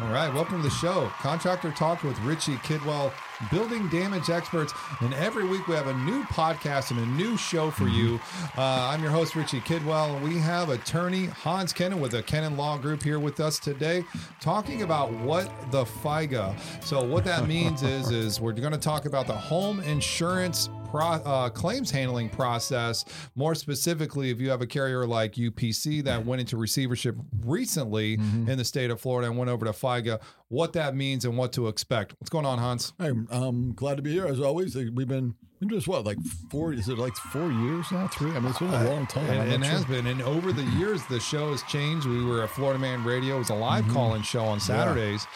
All right, welcome to the show. Contractor Talk with Richie Kidwell, building damage experts. And every week we have a new podcast and a new show for you. Uh, I'm your host, Richie Kidwell, and we have attorney Hans Kennon with the Kennon Law Group here with us today, talking about what the FIGA. So what that means is, is we're going to talk about the home insurance pro, uh, claims handling process. More specifically, if you have a carrier like UPC that went into receivership recently in the state of Florida and went over to FIGA, what that means and what to expect. What's going on, Hans? Hey, I'm glad to be here as always. We've been been just what like four? Is it like four years now? Three? I mean, it's been a long time. And has been. And over the years, the show has changed. We were at Florida Man Radio. It was a live Mm-hmm. call-in show on Saturdays.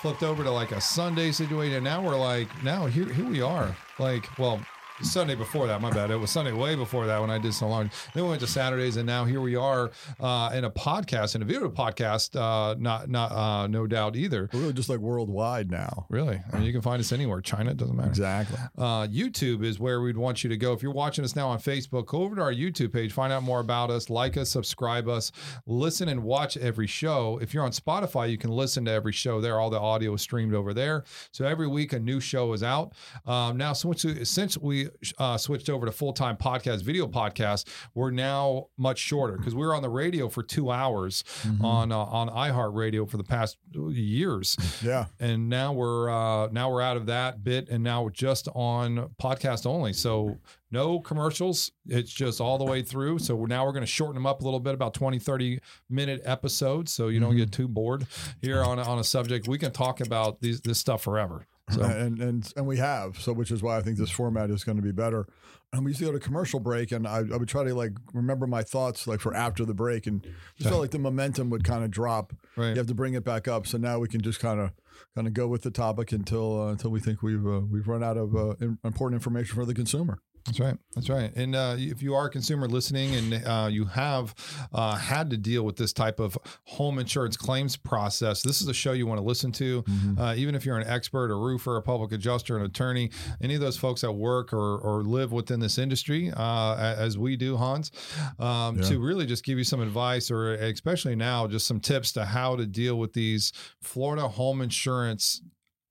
Flipped over to like a Sunday situation. And now we're like, now here here we are. Like, well, Sunday before that, my bad. It was Sunday way before that when I did so long. Then we went to Saturdays, and now here we are uh, in a podcast, in a video podcast. Uh, not not uh, no doubt either. We're really just like worldwide now. Really, I mean, you can find us anywhere. China it doesn't matter. Exactly. Uh, YouTube is where we'd want you to go. If you're watching us now on Facebook, go over to our YouTube page, find out more about us, like us, subscribe us, listen and watch every show. If you're on Spotify, you can listen to every show there. All the audio is streamed over there. So every week a new show is out. Um, now, since we, since we uh, switched over to full time podcast, video podcast, we're now much shorter because we were on the radio for two hours on uh, on iHeartRadio for the past years. Yeah. and now we're uh, now we're out of that bit and now we're just on podcast only. So no commercials. It's just all the way through. So we're now we're going to shorten them up a little bit about 20 30 minute episodes so you don't get too bored here on a, on a subject. We can talk about these this stuff forever so and and and we have so which is why I think this format is going to be better. And we used to go to commercial break, and I, I would try to like remember my thoughts like for after the break, and just felt like the momentum would kind of drop. Right. You have to bring it back up. So now we can just kind of kind of go with the topic until uh, until we think we've uh, we've run out of uh, important information for the consumer. That's right. That's right. And uh, if you are a consumer listening and uh, you have uh, had to deal with this type of home insurance claims process, this is a show you want to listen to. Uh, even if you're an expert, a roofer, a public adjuster, an attorney, any of those folks that work or, or live within this industry, uh, as we do, Hans, um, to really just give you some advice or especially now, just some tips to how to deal with these Florida home insurance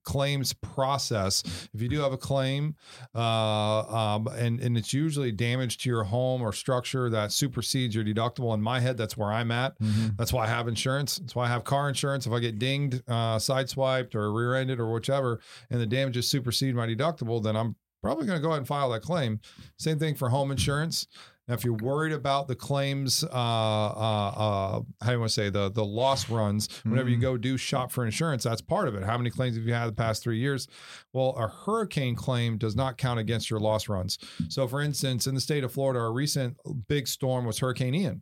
claims process. If you do have a claim, uh, um, and and it's usually damage to your home or structure that supersedes your deductible. In my head, that's where I'm at. That's why I have insurance. That's why I have car insurance. If I get dinged, uh, sideswiped, or rear-ended, or whichever, and the damages supersede my deductible, then I'm probably going to go ahead and file that claim. Same thing for home insurance. Now, if you're worried about the claims, uh, uh, uh, how do you want to say the the loss runs? Whenever you go do shop for insurance, that's part of it. How many claims have you had the past three years? Well, a hurricane claim does not count against your loss runs. So, for instance, in the state of Florida, a recent big storm was Hurricane Ian.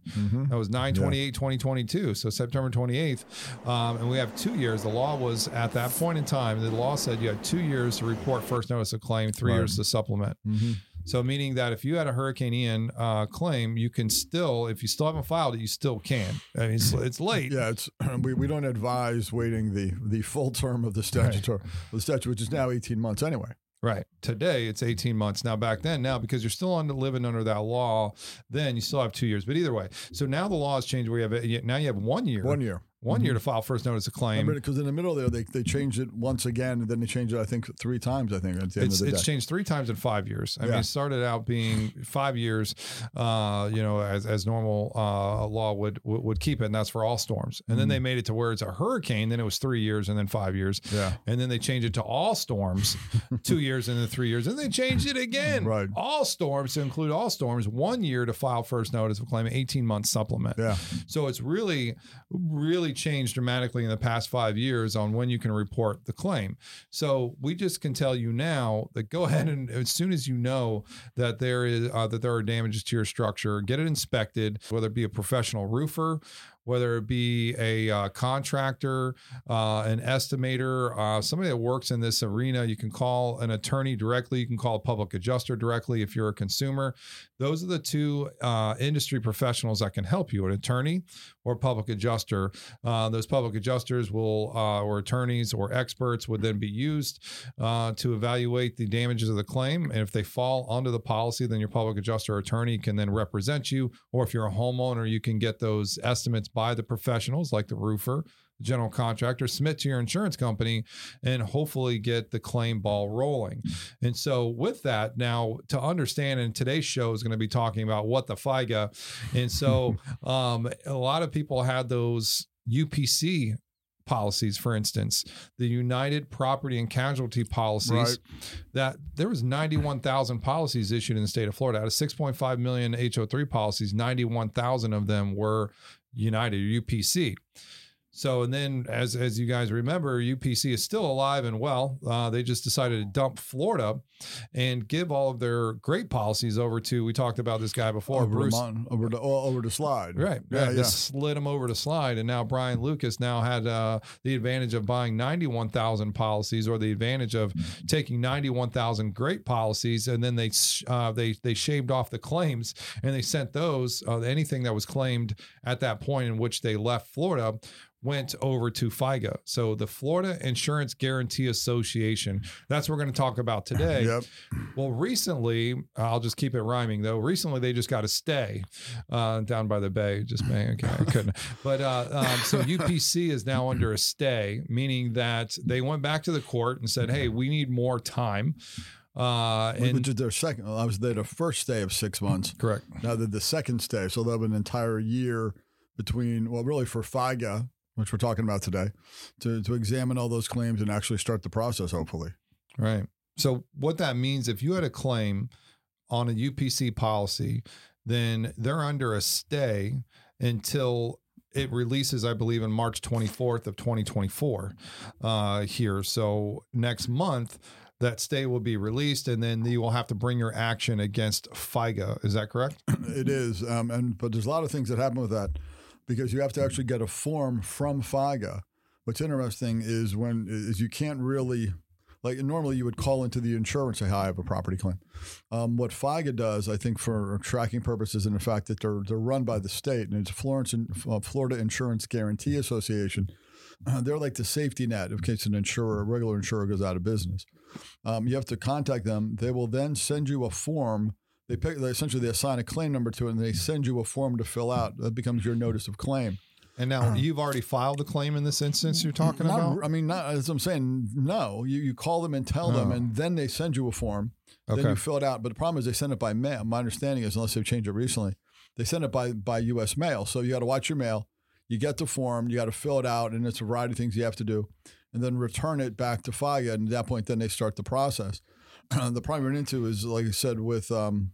That was 9 28 2022. So, September 28th. Um, and we have two years. The law was at that point in time, the law said you had two years to report first notice of claim, three Right. years to supplement. Mm-hmm. So, meaning that if you had a Hurricane Ian uh, claim, you can still, if you still haven't filed it, you still can. I mean, it's, it's late. Yeah, it's we, we don't advise waiting the the full term of the statutory the statute, which is now eighteen months anyway. Right. Today it's 18 months. Now back then, now because you're still under living under that law, then you still have two years. But either way, so now the law has changed where you have now you have one year. One year. One year to file first notice of claim. Because in the middle there, they, they changed it once again, and then they changed it, I think, three times. I think at the end It's, of the it's day. changed three times in five years. I mean, it started out being five years, uh, you know, as, as normal uh, law would, would would keep it, and that's for all storms. And then they made it to where it's a hurricane. Then it was three years, and then five years. Yeah. And then they changed it to all storms, two years, and then three years. And they changed it again. Right. All storms to include all storms, one year to file first notice of claim, 18 month supplement. Yeah. So it's really, really changed dramatically in the past five years on when you can report the claim. So we just can tell you now that go ahead and as soon as you know that there is uh, that there are damages to your structure, get it inspected, whether it be a professional roofer, whether it be a uh, contractor, uh, an estimator, uh, somebody that works in this arena. You can call an attorney directly. You can call a public adjuster directly if you're a consumer. Those are the two uh, industry professionals that can help you: an attorney or public adjuster. Uh, those public adjusters will, uh, or attorneys or experts, would then be used to evaluate the damages of the claim. And if they fall under the policy, then your public adjuster or attorney can then represent you. Or if you're a homeowner, you can get those estimates by the professionals like the roofer, the general contractor, submit to your insurance company, and hopefully get the claim ball rolling. And so, with that, now to understand, and today's show is going to be talking about what the FIGA. And so, um, a lot of people had those UPC policies, for instance, the United Property and Casualty policies, Right. that there was 91,000 policies issued in the state of Florida. Out of 6.5 million HO3 policies, 91,000 of them were United UPC. So, and then as as you guys remember, UPC is still alive and well. Uh, they just decided to dump Florida and give all of their great policies over to. We talked about this guy before, over Bruce. over to over to slide. Right. Yeah, Yeah. yeah. Slid him over to slide. And now Brian Lucas now had uh, the advantage of buying 91,000 policies or the advantage of taking 91,000 great policies. And then they, uh, they, they shaved off the claims and they sent those, uh, anything that was claimed at that point in which they left Florida went over to FIGA. So the Florida Insurance Guaranty Association, that's what we're going to talk about today. Yep. Well, recently, I'll just keep it rhyming though. Recently, they just got a stay uh, down by the bay. Just man, okay, I couldn't. But uh, um, so UPC is now under a stay, meaning that they went back to the court and said, "Hey, we need more time." Uh, Which and is their second. I was there the first stay of six months. correct, Now they're the second stay, so they'll have an entire year between. Well, really for FIGA, which we're talking about today, to to examine all those claims and actually start the process. Hopefully, right. So what that means, if you had a claim on a UPC policy, then they're under a stay until it releases, I believe, in March 24th of 2024 uh, here. So next month, that stay will be released, and then you will have to bring your action against FIGA. Is that correct? it is. Um, and but there's a lot of things that happen with that because you have to actually get a form from FIGA. What's interesting is when is you can't really like normally you would call into the insurance and say, "Hi, I have a property claim." Um, what FIGA does, I think, for tracking purposes, and the fact that they're they're run by the state and it's Florence uh, Florida Insurance Guaranty Association. Uh, they're like the safety net in case an insurer, a regular insurer, goes out of business. Um, you have to contact them. They will then send you a form. They pick essentially they assign a claim number to it, and they send you a form to fill out. That becomes your notice of claim. And now you've already filed a claim in this instance you're talking Not- about? I mean, not as I'm saying. No, you, you call them and tell them, Oh. and then they send you a form. Then you fill it out. But the problem is they send it by mail. My understanding is, unless they've changed it recently, they send it by by U.S. mail. So you got to watch your mail. You get the form. You got to fill it out, and it's a variety of things you have to do, and then return it back to FIGA. And at that point, then they start the process. the problem we're into is, like I said, with um,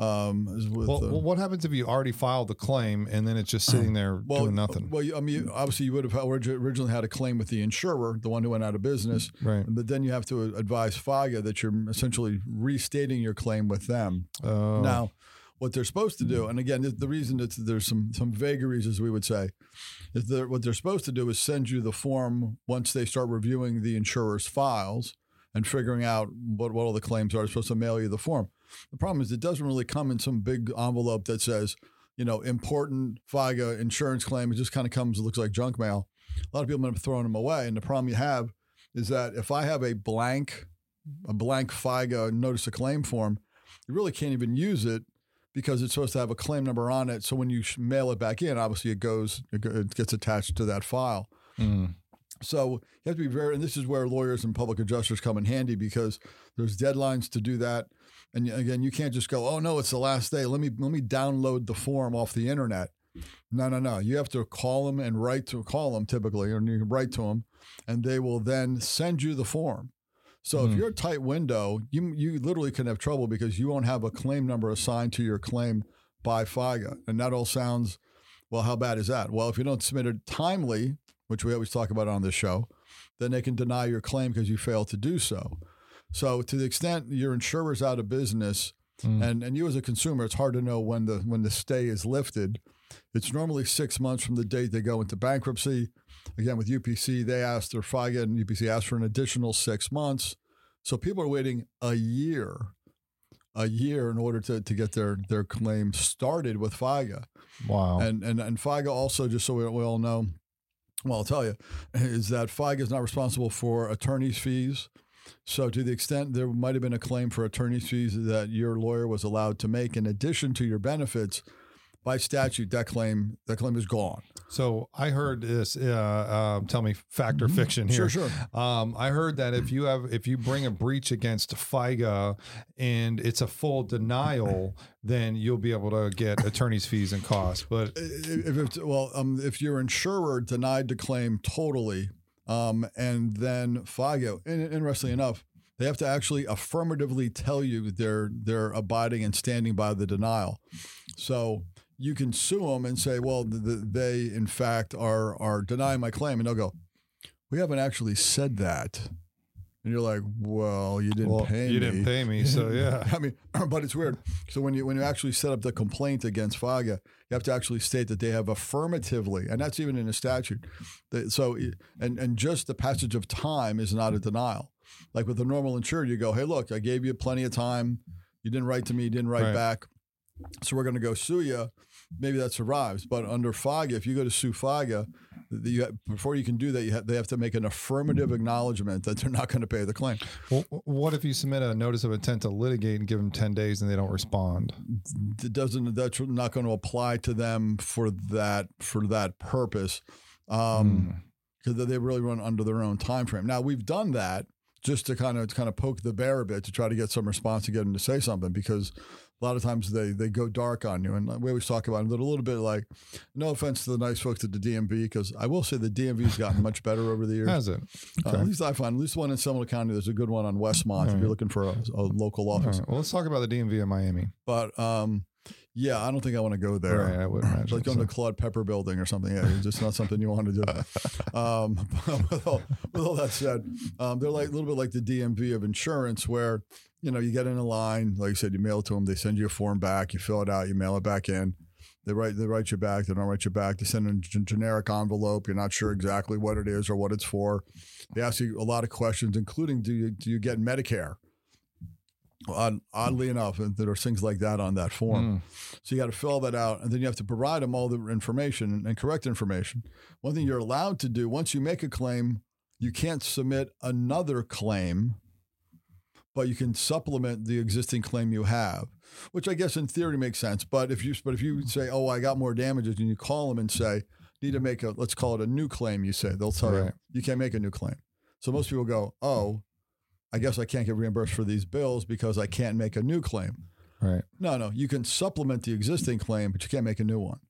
um, with Well, uh, well, what happens if you already filed the claim and then it's just sitting there well, doing nothing? Well, I mean, obviously, you would have originally had a claim with the insurer, the one who went out of business. right. But then you have to advise FIGA that you're essentially restating your claim with them. Oh, Now, what they're supposed to do, and again, the, the reason that there's some some vagaries, as we would say, is that what they're supposed to do is send you the form once they start reviewing the insurer's files and figuring out what, what all the claims are. They're supposed to mail you the form. The problem is it doesn't really come in some big envelope that says, you know, important FIGA insurance claim. It just kind of comes, it looks like junk mail. A lot of people end up throwing them away. And the problem you have is that if I have a blank, a blank FIGA notice of claim form, you really can't even use it because it's supposed to have a claim number on it. So when you mail it back in, obviously it goes, it, gets attached to that file. Mm. So you have to be very, and this is where lawyers and public adjusters come in handy because there's deadlines to do that. And again, you can't just go, oh no, it's the last day. Let me let me download the form off the internet. No, no, no. You have to call them and write to call them typically, or you can write to them, and they will then send you the form. So if Hmm. you're a tight window, you you literally can have trouble because you won't have a claim number assigned to your claim by FIGA, and that all sounds well. How bad is that? Well, if you don't submit it timely, which we always talk about on this show, then they can deny your claim because you failed to do so. So to the extent your insurer's out of business, Mm. and and you as a consumer, it's hard to know when the when the stay is lifted. It's normally six months from the date they go into bankruptcy. Again, with UPC, they asked their FIGA and UPC asked for an additional six months. So people are waiting a year, a year in order to, to get their their claim started with FIGA. Wow. And and and FIGA also, just so we, we all know, well, I'll tell you, is that FIGA is not responsible for attorney's fees. So, to the extent there might have been a claim for attorney's fees that your lawyer was allowed to make in addition to your benefits, by statute, that claim that claim is gone. So I heard this. Uh, uh, tell me, fact or fiction here. Sure, sure. Um, I heard that if you have if you bring a breach against FIGA and it's a full denial, then you'll be able to get attorney's fees and costs. But If it's, well, um, if your insurer denied the claim totally, um, and then FIGA, and interestingly enough, they have to actually affirmatively tell you they're they're abiding and standing by the denial. So you can sue them and say, well, th they in fact are are denying my claim, and they'll go, we haven't actually said that. And you're like, well, you didn't well, pay you me. didn't pay me, so yeah. I mean, but it's weird. So when you when you actually set up the complaint against FIGA, you have to actually state that they have affirmatively, and that's even in the statute. That- So and and just the passage of time is not a denial. Like with a normal insured, you go, hey, look, I gave you plenty of time. You didn't write to me. You didn't write Right. back. So we're going to go sue you. Maybe that survives. But under FIGA, if you go to sue the- you, before you can do that, you have, they have to make an affirmative acknowledgement that they're not going to pay the claim. Well, what if you submit a notice of intent to litigate and give them ten days and they don't respond? it doesn't that's not going to apply to them for that for that purpose um because they really run under their own time frame now we've done that just to kind of kind of poke the bear a bit to try to get some response and get them to say something because a lot of times they they go dark on you and we always talk about it a little bit like no offense to the nice folks at the DMV because I will say the DMV's gotten much better over the years Has it? Uh, at least I find at least one in Seminole County there's a good one on Westmont if you're looking for a, a local office right. Well, let's talk about the DMV in Miami. but um yeah I don't think I want to go there Right, I would imagine. like going so. to Claude Pepper building or something. Yeah, it's just not something you want to do. Um, with, all, with all that said, um, they're like a little bit like the DMV of insurance, where you know you get in a line, like you said, you mail it to them, they send you a form back, you fill it out, you mail it back in. They write they write you back. They don't write you back. They send a g- generic envelope. You're not sure exactly what it is or what it's for. They ask you a lot of questions, including do you do you get Medicare? Odd, oddly enough, there are things like that on that form. Mm. So you got to fill that out, and then you have to provide them all the information and correct information. One thing you're allowed to do once you make a claim, you can't submit another claim, but you can supplement the existing claim you have, which I guess in theory makes sense. But if you but if you say, "Oh, I got more damages," and you call them and say, "Need to make a let's call it a new claim," you say they'll tell you you can't make a new claim. So most people go, "Oh." I guess I can't get reimbursed for these bills because I can't make a new claim. Right. No, no, you can supplement the existing claim, but you can't make a new one.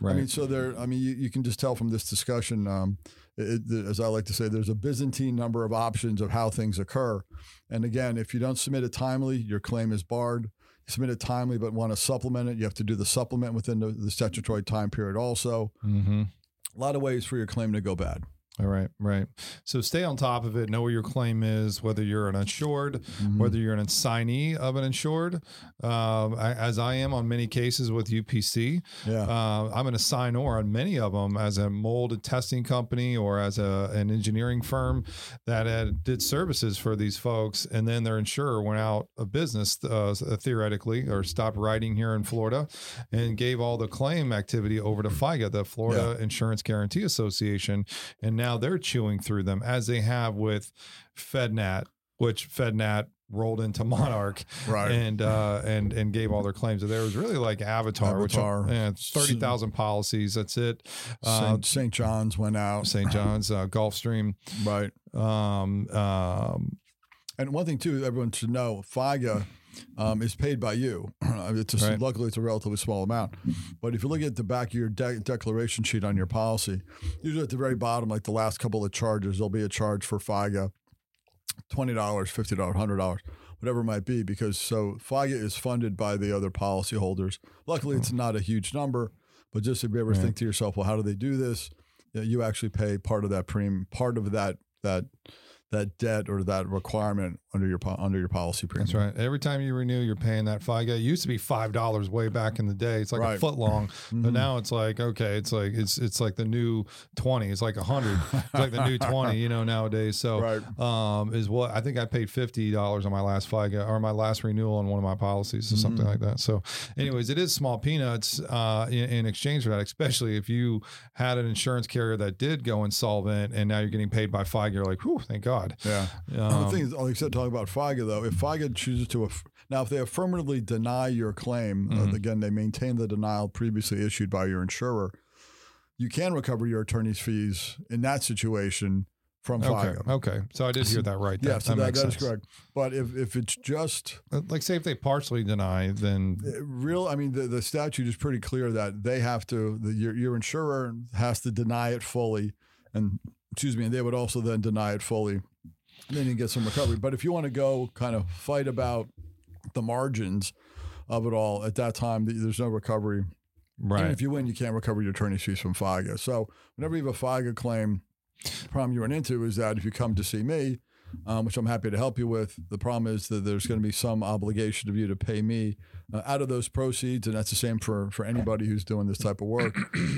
Right. I mean, so there. I mean, you, you can just tell from this discussion, um, it, as I like to say, there's a Byzantine number of options of how things occur. And again, if you don't submit it timely, your claim is barred. You submit it timely, but want to supplement it, you have to do the supplement within the, the statutory time period. Also, mm-hmm. a lot of ways for your claim to go bad. All right, right. So stay on top of it. Know where your claim is, whether you're an insured, whether you're an assignee of an insured, I, as I am on many cases with UPC. Yeah. Uh, I'm an assignor on many of them as a mold testing company or as a, an engineering firm that had, did services for these folks, and then their insurer went out of business uh, theoretically or stopped writing here in Florida, and gave all the claim activity over to FIGA, the Florida Insurance Guaranty Association, and now they're chewing through them as they have with FedNat, which FedNat rolled into Monarch Right. and uh and and gave all their claims. So there was really like Avatar, Avatar. which yeah, thirty thousand policies. That's it. Uh, St. St. John's went out. St. John's, uh, Gulfstream. Right. Um, um, And one thing too, everyone should know, FIGA um, is paid by you. it's a, Right. luckily it's a relatively small amount, but if you look at the back of your de- declaration sheet on your policy, usually at the very bottom, like the last couple of charges, there'll be a charge for FIGA, twenty dollars, fifty dollars, hundred dollars. Whatever it might be, because so FIGA is funded by the other policyholders. Luckily, it's not a huge number, but just if you ever Right. think to yourself, well, how do they do this? Yeah, you actually pay part of that premium, part of that that that debt or that requirement under your under your policy premium. that's right. Every time you renew, you're paying that FIGA. It used to be five dollars way back in the day. It's like a foot long, but Mhm. now it's like okay, it's like it's it's like the new twenty. It's like a hundred. it's like the new twenty. You know nowadays. So Right. um, is what I think I paid fifty dollars on my last FIGA or my last renewal on one of my policies or something Mm-hmm. like that. So, anyways, it is small peanuts uh, in, in exchange for that, especially if you had an insurance carrier that did go insolvent and now you're getting paid by FIGA. You're like, whew, thank God. God. Yeah. Um, the thing is, like I said, talking about FIGA though, if FIGA chooses to, aff- now if they affirmatively deny your claim, Mhm. uh, again, they maintain the denial previously issued by your insurer, you can recover your attorney's fees in that situation from okay. FIGA. Okay. So I did hear that right. Yeah, That, so that that, makes that is correct. But if, if it's just Uh, Like, say if they partially deny, then uh, real, I mean, the, the statute is pretty clear that they have to, the, your, your insurer has to deny it fully. And, excuse me, and they would also then deny it fully. Then you get some recovery. But if you want to go kind of fight about the margins of it all, at that time, there's no recovery. Even right. if you win, you can't recover your attorney's fees from FIGA. So whenever you have a FIGA claim, the problem you run into is that if you come to see me, um, which I'm happy to help you with, the problem is that there's going to be some obligation of you to pay me uh, out of those proceeds, and that's the same for for anybody who's doing this type of work.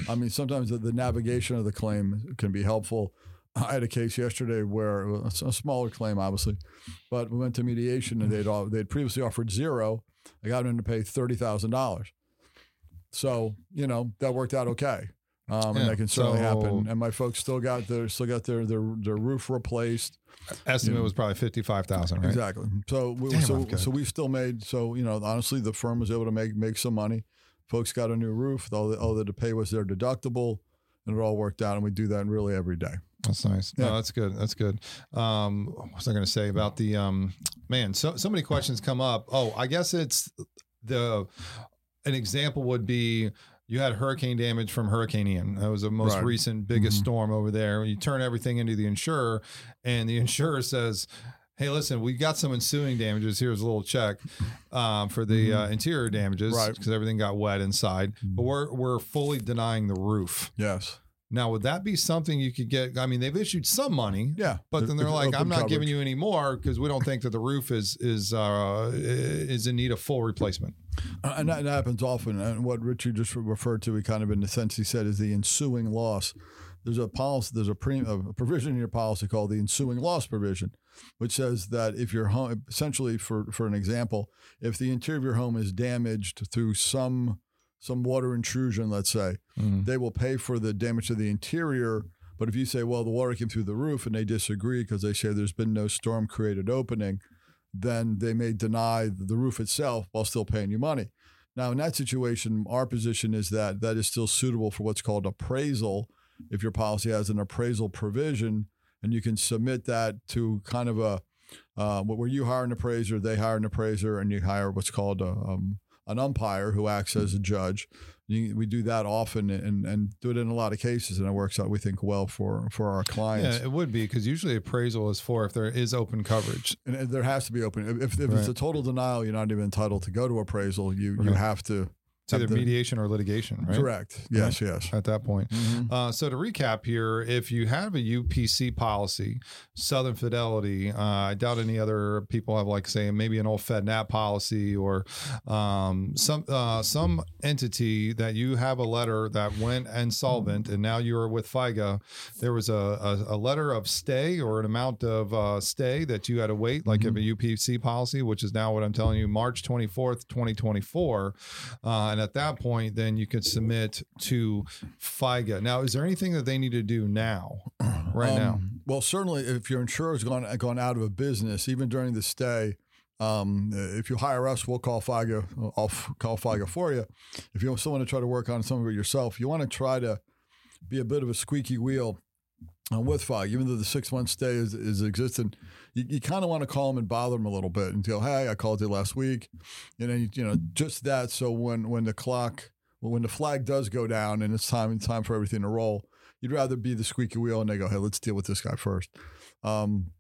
I mean, sometimes the, the navigation of the claim can be helpful. I had a case yesterday where a, a smaller claim, obviously, but we went to mediation and they'd all, they'd previously offered zero. I got them to pay thirty thousand dollars. So you know that worked out okay, um, Yeah, and that can certainly so- happen. And my folks still got their still got their their, their roof replaced. Estimate Yeah. was probably fifty-five thousand, right? Exactly. So we, Damn, so so we still made so you know honestly the firm was able to make make some money. Folks got a new roof. All they, all they had to pay was their deductible, and it all worked out. And we do that really every day. That's nice. Yeah. No, that's good. That's good. Um, what was I going to say about the um, man? So so many questions come up. Oh, I guess it's the an example would be you had hurricane damage from Hurricane Ian. That was the most Right. recent biggest Mhm. storm over there. You turn everything into the insurer, and the insurer says. Hey, listen, we got some ensuing damages. Here's a little check um, for the uh, interior damages Right. because everything got wet inside. But we're we're fully denying the roof. Yes. Now, would that be something you could get? I mean, they've issued some money, Yeah. but then they're It's like, "I'm not giving you any more because we don't think that the roof is is uh, is in need of full replacement." Uh, And that, that happens often. And what Richard just referred to, he kind of in the sense he said, is the ensuing loss. There's a policy, there's a, pre, a provision in your policy called the ensuing loss provision, which says that if your home, essentially for, for an example, if the interior of your home is damaged through some some water intrusion, let's say, Mm. they will pay for the damage to the interior. But if you say, well, the water came through the roof and they disagree because they say there's been no storm created opening, then they may deny the roof itself while still paying you money. Now, in that situation, our position is that that is still suitable for what's called appraisal. If your policy has an appraisal provision, and you can submit that to kind of a uh, where you hire an appraiser, they hire an appraiser, and you hire what's called a, um, an umpire who acts as a judge. We do that often and, and do it in a lot of cases, and it works out, we think, well for, for our clients. Yeah, it would be because usually appraisal is for if there is open coverage. And there has to be open. If, if it's a total denial, you're not even entitled to go to appraisal. You you have to. It's either the- mediation or litigation, right? Correct. Yes. Yes. At that point. Mhm. Uh, so to recap here, if you have a UPC policy, Southern Fidelity, uh, I doubt any other people have like saying maybe an old FedNat policy or um, some uh, some entity that you have a letter that went insolvent and now you are with FIGA. There was a, a, a letter of stay or an amount of uh, stay that you had to wait, like of a UPC policy, which is now what I'm telling you, March 24th, 2024. Uh, and at that point, then you could submit to FIGA. Now, is there anything that they need to do now, right now? Um, Well, certainly, if your insurer's gone gone out of a business, even during the stay, um, if you hire us, we'll call FIGA. I'll call FIGA for you. If you still want to try to work on some of it yourself, you want to try to be a bit of a squeaky wheel with FIGA. Even though the six month stay is, is existent, you, you kind of want to call them and bother them a little bit and go, "Hey, I called you last week," and then you, you know just that. So when when the clock when the flag does go down and it's time and time for everything to roll, you'd rather be the squeaky wheel and they go, hey, let's deal with this guy first. Um,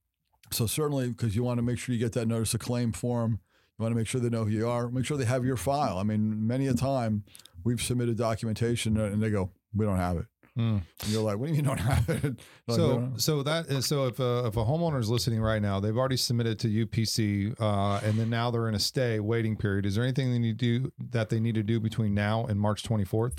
so certainly because you want to make sure you get that notice of claim form. You want to make sure they know who you are. Make sure they have your file. I mean, many a time we've submitted documentation and they go, we don't have it. And you're like, what do you mean don't have it? Like, So, so that is so if a, if a homeowner is listening right now, they've already submitted to UPC, uh, and then now they're in a stay waiting period. Is there anything they need to do that they need to do between now and March 24th?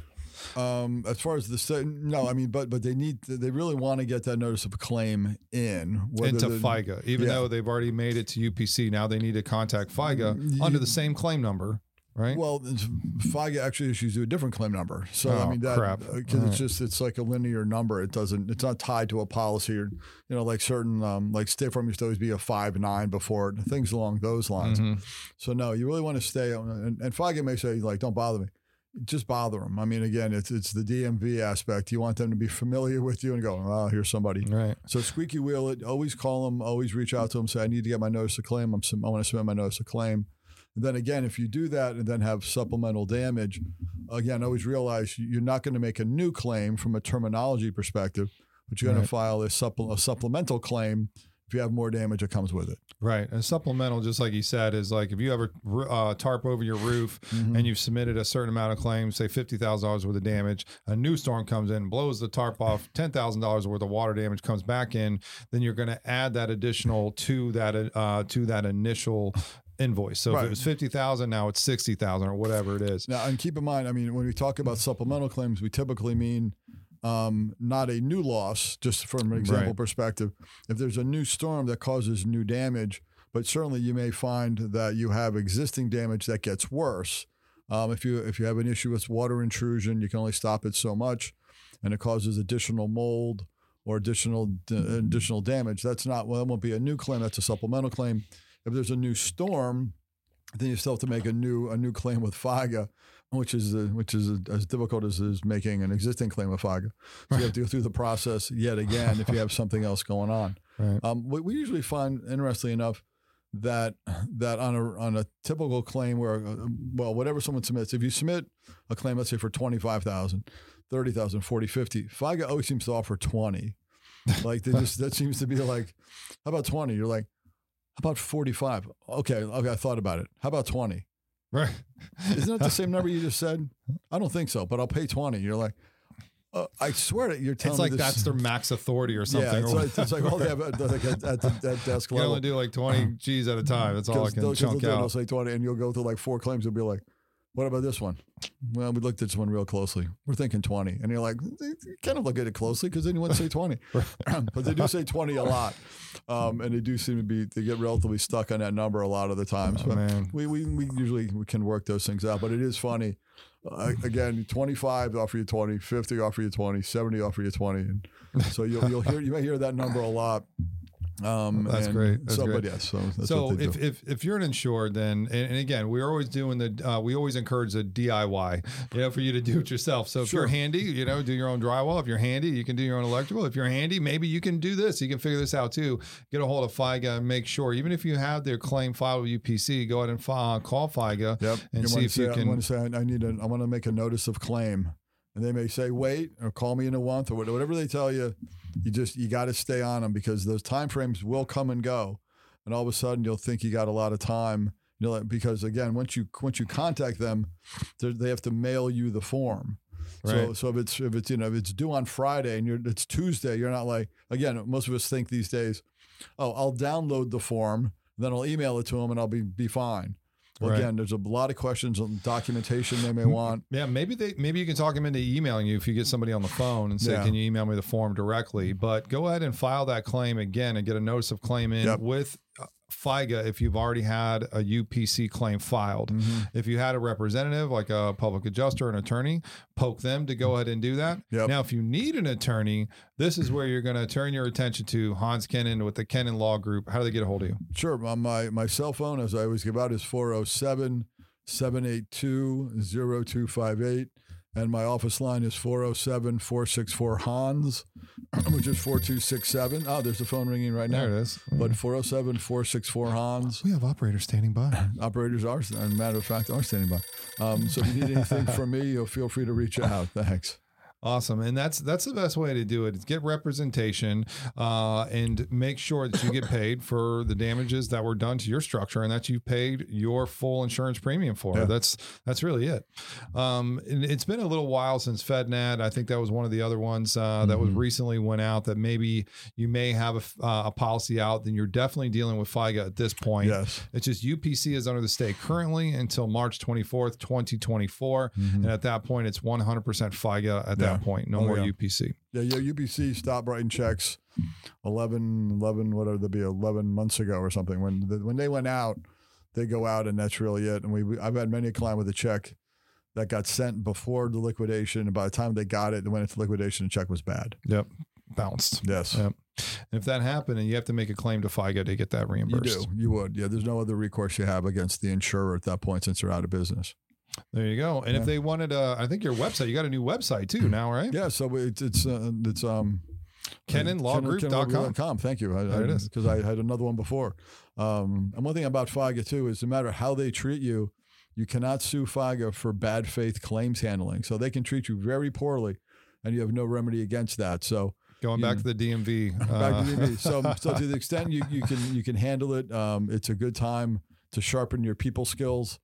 um, as far as the no, I mean, but but they need they really want to get that notice of claim in into FIGA, even yeah. though they've already made it to UPC. Now they need to contact FIGA Mm, under the same claim number right? Well, FIGA actually issues you a different claim number. So I Oh, mean that crap. because All right. it's just it's like a linear number. It doesn't it's not tied to a policy or you know like certain um, like State Farm used to always be a five nine before it, things along those lines. Mhm. So no, you really want to stay on. And, and FIGA may say like, don't bother me. Just bother them. I mean, again, it's it's the DMV aspect. You want them to be familiar with you and go, oh, here's somebody. Right. So squeaky wheel it. Always call them. Always reach out to them. Say, I need to get my notice of claim. I'm. I want to submit my notice of claim. And then again, if you do that and then have supplemental damage, again, always realize you're not going to make a new claim from a terminology perspective, but you're going Right. to file a, supple- a supplemental claim if you have more damage that comes with it. Right. And supplemental, just like you said, is like if you have a uh, tarp over your roof and you've submitted a certain amount of claims, say $50,000 worth of damage, a new storm comes in, blows the tarp off, $10,000 worth of water damage comes back in, then you're going to add that additional to that, uh, to that initial invoice. So if it was 50,000, now it's 60,000 or whatever it is. Now, and keep in mind, I mean, when we talk about supplemental claims, we typically mean um, not a new loss, just from an example Right. perspective. If there's a new storm that causes new damage, but certainly you may find that you have existing damage that gets worse. Um, if you if you have an issue with water intrusion, you can only stop it so much, and it causes additional mold or additional d- additional damage. That's not well, that won't be a new claim. That's a supplemental claim. If there's a new storm, then you still have to make a new a new claim with FIGA, which is uh, which is as difficult as is making an existing claim with FIGA. So you have to go through the process yet again if you have something else going on. Right. Um, we, we usually find, interestingly enough, that that on a on a typical claim where uh, well whatever someone submits, if you submit a claim, let's say for 25,000, 30,000, 40, 50, FIGA always seems to offer 20. Like they just that seems to be like, how about 20? You're like, about 45? Okay, okay, I thought about it. How about 20? Right. Isn't that the same number you just said? I don't think so, but I'll pay 20. You're like, uh, I swear that you're telling It's like that's their max authority or something. yeah, it's or like, it's like all they have at, like at, at the at desk you level. only do like 20 G's at a time. That's all I can they'll, chunk they'll, it, they'll say 20, and you'll go through like four claims. You'll be like, what about this one? Well, we looked at this one real closely. We're thinking 20. And you're like, you kind of look at it closely because then you to say 20. but they do say 20 a lot. Um, and they do seem to be, they get relatively stuck on that number a lot of the times. Oh, but man. we, we, we usually we can work those things out. But it is funny. Uh, again, 25 offer you 20, 50 offer you 20, 70 offer you 20. And so you'll, you'll hear, you may hear that number a lot. Um, That's great. That's so, great. but yes, so that's so what they if, if if you're an insured, then and, and again, we're always doing the uh, we always encourage the DIY, you know, for you to do it yourself. So if Sure. you're handy, you know, do your own drywall. If you're handy, you can do your own electrical. If you're handy, maybe you can do this. You can figure this out too. Get a hold of FIGA and make sure, even if you have their claim filed with UPC, go ahead and fi- call FIGA Yep. and see wanna if you say, I want to say I I need a, I want to make a notice of claim, and they may say wait or call me in a month or whatever they tell you. You just you got to stay on them because those time frames will come and go, and all of a sudden you'll think you got a lot of time. You know, because again, once you once you contact them, they're- have to mail you the form. So Right. so if it's if it's you know if it's due on Friday and you're it's Tuesday, you're not like again. Most of us think these days, oh, I'll download the form, then I'll email it to them, and I'll be be fine. Well, Right. again, there's a lot of questions on documentation they may want. Yeah, maybe they maybe you can talk them into emailing you if you get somebody on the phone and say, Yeah. "Can you email me the form directly?" But go ahead and file that claim again and get a notice of claim in Yep. with uh, FIGA if you've already had a UPC claim filed. Mm-hmm. If you had a representative like a public adjuster, an attorney, poke them to go ahead and do that. Yep. Now, if you need an attorney, this is where you're going to turn your attention to Hans Kennon with the Kennon Law Group. How do they get a hold of you? Sure. My my cell phone, as I always give out, is 407 782 0258. And my office line is 407 464 Hans, which is 4267. Oh, there's a phone ringing right now. There it is. But 407 464 Hans. we have operators standing by. Operators are, as a matter of fact, are standing by. Um, so if you need anything from me, you'll feel free to reach out. Thanks. Awesome, and that's that's the best way to do it. Is get representation uh, and make sure that you get paid for the damages that were done to your structure, and that you paid your full insurance premium for. Yeah. That's that's really it. Um, and it's been a little while since FedNat. I think that was one of the other ones uh, that was Mhm. recently went out. That maybe you may have a, uh, a policy out. Then you're definitely dealing with FIGA at this point. Yes. It's just UPC is under the stay currently until March 24th, 2024. Mhm. And at that point, it's 100% FIGA at that Yeah. Point. No Oh, more yeah. UPC. Yeah, yeah, UPC stopped writing checks 11, 11, whatever they be, 11 months ago or something. When the, when they went out, they go out and that's really it. And we, we I've had many a client with a check that got sent before the liquidation, and by the time they got it, they went into liquidation, the check was bad. Yep. Bounced. Yes, Yep. And if that happened and you have to make a claim to FIGA to get that reimbursed. you do. You would. Yeah, there's no other recourse you have against the insurer at that point since they're out of business. There you go. And if they wanted, uh, I think your website, you got a new website too now, right? Yeah, so it's it's uh, it's um KennonLawGroup.com. KennonLawGroup.com. Thank you. I, There it is. Because I had another one before. Um, and one thing about FIGA too is no matter how they treat you, you cannot sue FIGA for bad faith claims handling. So they can treat you very poorly, and you have no remedy against that. So Going back to the DMV. back uh, to the So, so to the extent you, you can you can handle it, um, it's a good time to sharpen your people skills.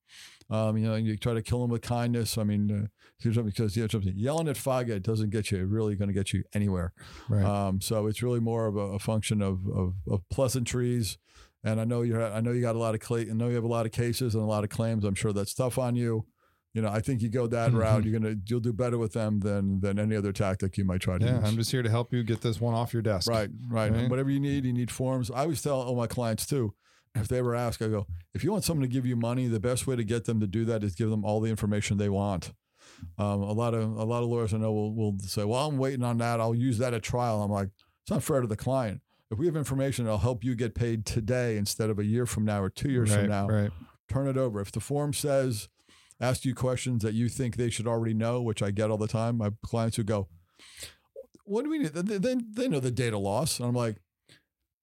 Um, you know, you try to kill them with kindness. I mean, uh, here's something- because something yelling at FIGA doesn't get you really going to get you anywhere. right. Um, so it's really more of a, a function of, of, of pleasantries. And I know you I know you got a lot of cla- I know you have a lot of cases and a lot of claims. I'm sure that's tough on you. You know, I think you go that Mhm. route, you're gonna you'll do better with them than than any other tactic you might try to yeah, use. I'm just here to help you get this one off your desk. Right, right. Right. Whatever you need, you need forms. I always tell all my clients too, if they ever ask, I go, if you want someone to give you money, the best way to get them to do that is give them all the information they want. Um, a lot of a lot of lawyers I know will, will say, well, I'm waiting on that. I'll use that at trial. I'm like, it's not fair to the client. If we have information that'll help you get paid today instead of a year from now or two years right, from now, Right. turn it over. If the form says, ask you questions that you think they should already know, which I get all the time, my clients who go, what do we need? They, they, they know the data loss. And I'm like,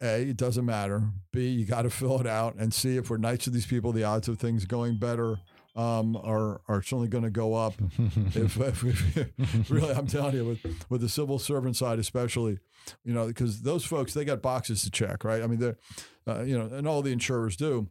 A, it doesn't matter. B, you got to fill it out and see if we're nice to these people, the odds of things going better um, are, are certainly going to go up. if, if, if really, I'm telling you, with, with the civil servant side, especially, you know, because those folks, they got boxes to check, right? I mean, they're, uh, you know, and all the insurers do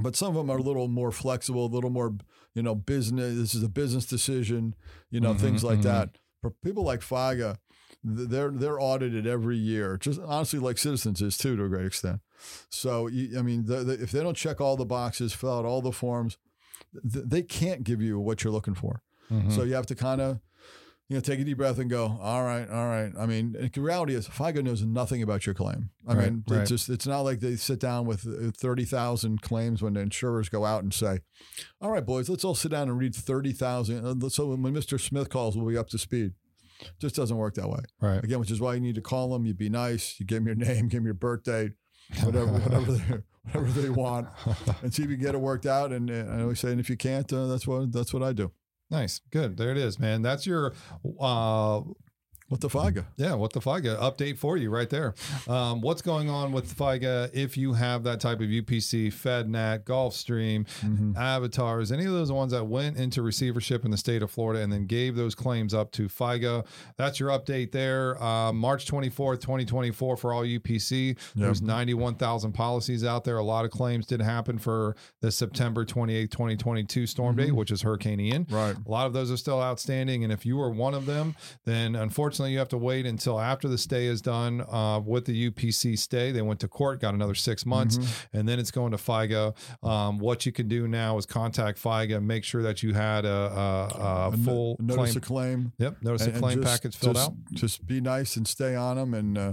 but some of them are a little more flexible, a little more, you know, business. This is a business decision, you know, Mhm, things like mhm. that. For people like FIGA, th- they're they're audited every year, just honestly like Citizens is too to a great extent. So you, I mean, the, the, if they don't check all the boxes, fill out all the forms, th- they can't give you what you're looking for. Mhm. So you have to kind of, you know, take a deep breath and go, all right, all right. I mean, the reality is FIGA knows nothing about your claim. I Right, mean, right. it's just, it's not like they sit down with uh, 30,000 claims when the insurers go out and say, all right, boys, let's all sit down and read 30,000. Uh, So when Mr. Smith calls, we'll be up to speed. Just doesn't work that way. right. Again, which is why you need to call them. You'd be nice. You give them your name, give them your birth date, whatever, whatever, they, whatever they want, and see if you can get it worked out. And, and I always say, and if you can't, uh, that's what that's what I do. Nice. Good. There it is, man. That's your uh What the FIGA? yeah, what the FIGA update for you right there. Um, what's going on with FIGA if you have that type of UPC, FedNat, Gulfstream, Mm-hmm. avatars, any of those ones that went into receivership in the state of Florida and then gave those claims up to FIGA. That's your update there. Uh, March 24th, 2024 for all UPC. There's 91,000 policies out there. A lot of claims did happen for the September 28th, 2022 storm date, which is Hurricane Ian. Right. A lot of those are still outstanding. And if you were one of them, then unfortunately you have to wait until after the stay is done uh, with the UPC stay. They went to court, got another six months, Mm-hmm. and then it's going to FIGA. Um, what you can do now is contact FIGA, make sure that you had a, a, a A no- full notice claim. a claim. Yep, notice and- a claim just- package filled just, out. Just be nice and stay on them, and uh,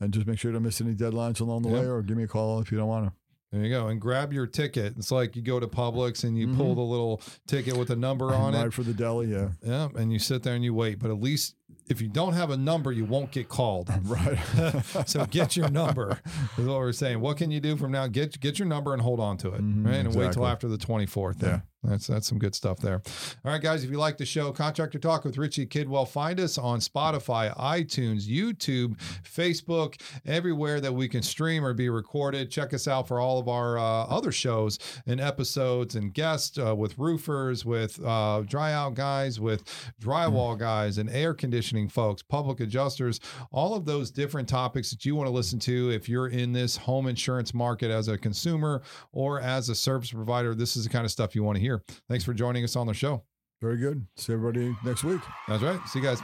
and just make sure you don't miss any deadlines along the Yep. way, or give me a call if you don't want to. There you go. And grab your ticket. It's like you go to Publix and you Mm-hmm. pull the little ticket with a number on Right it. for the deli, yeah. Yeah, and you sit there and you wait. But at least if you don't have a number, you won't get called. Right. so get your number is what we're saying. What can you do from now? Get get your number and hold on to it, Mhm, right? And wait till after the twenty fourth. Yeah, that's that's some good stuff there. All right, guys, if you like the show, Contractor Talk with Richie Kidwell, find us on Spotify, iTunes, YouTube, Facebook, everywhere that we can stream or be recorded. Check us out for all of our uh, other shows and episodes and guests uh, with roofers, with uh, dry out guys, with drywall guys, and air conditioning folks, public adjusters, all of those different topics that you want to listen to if you're in this home insurance market as a consumer or as a service provider. This is the kind of stuff you want to hear. Thanks for joining us on the show. Very good. See everybody next week. That's right. See you guys.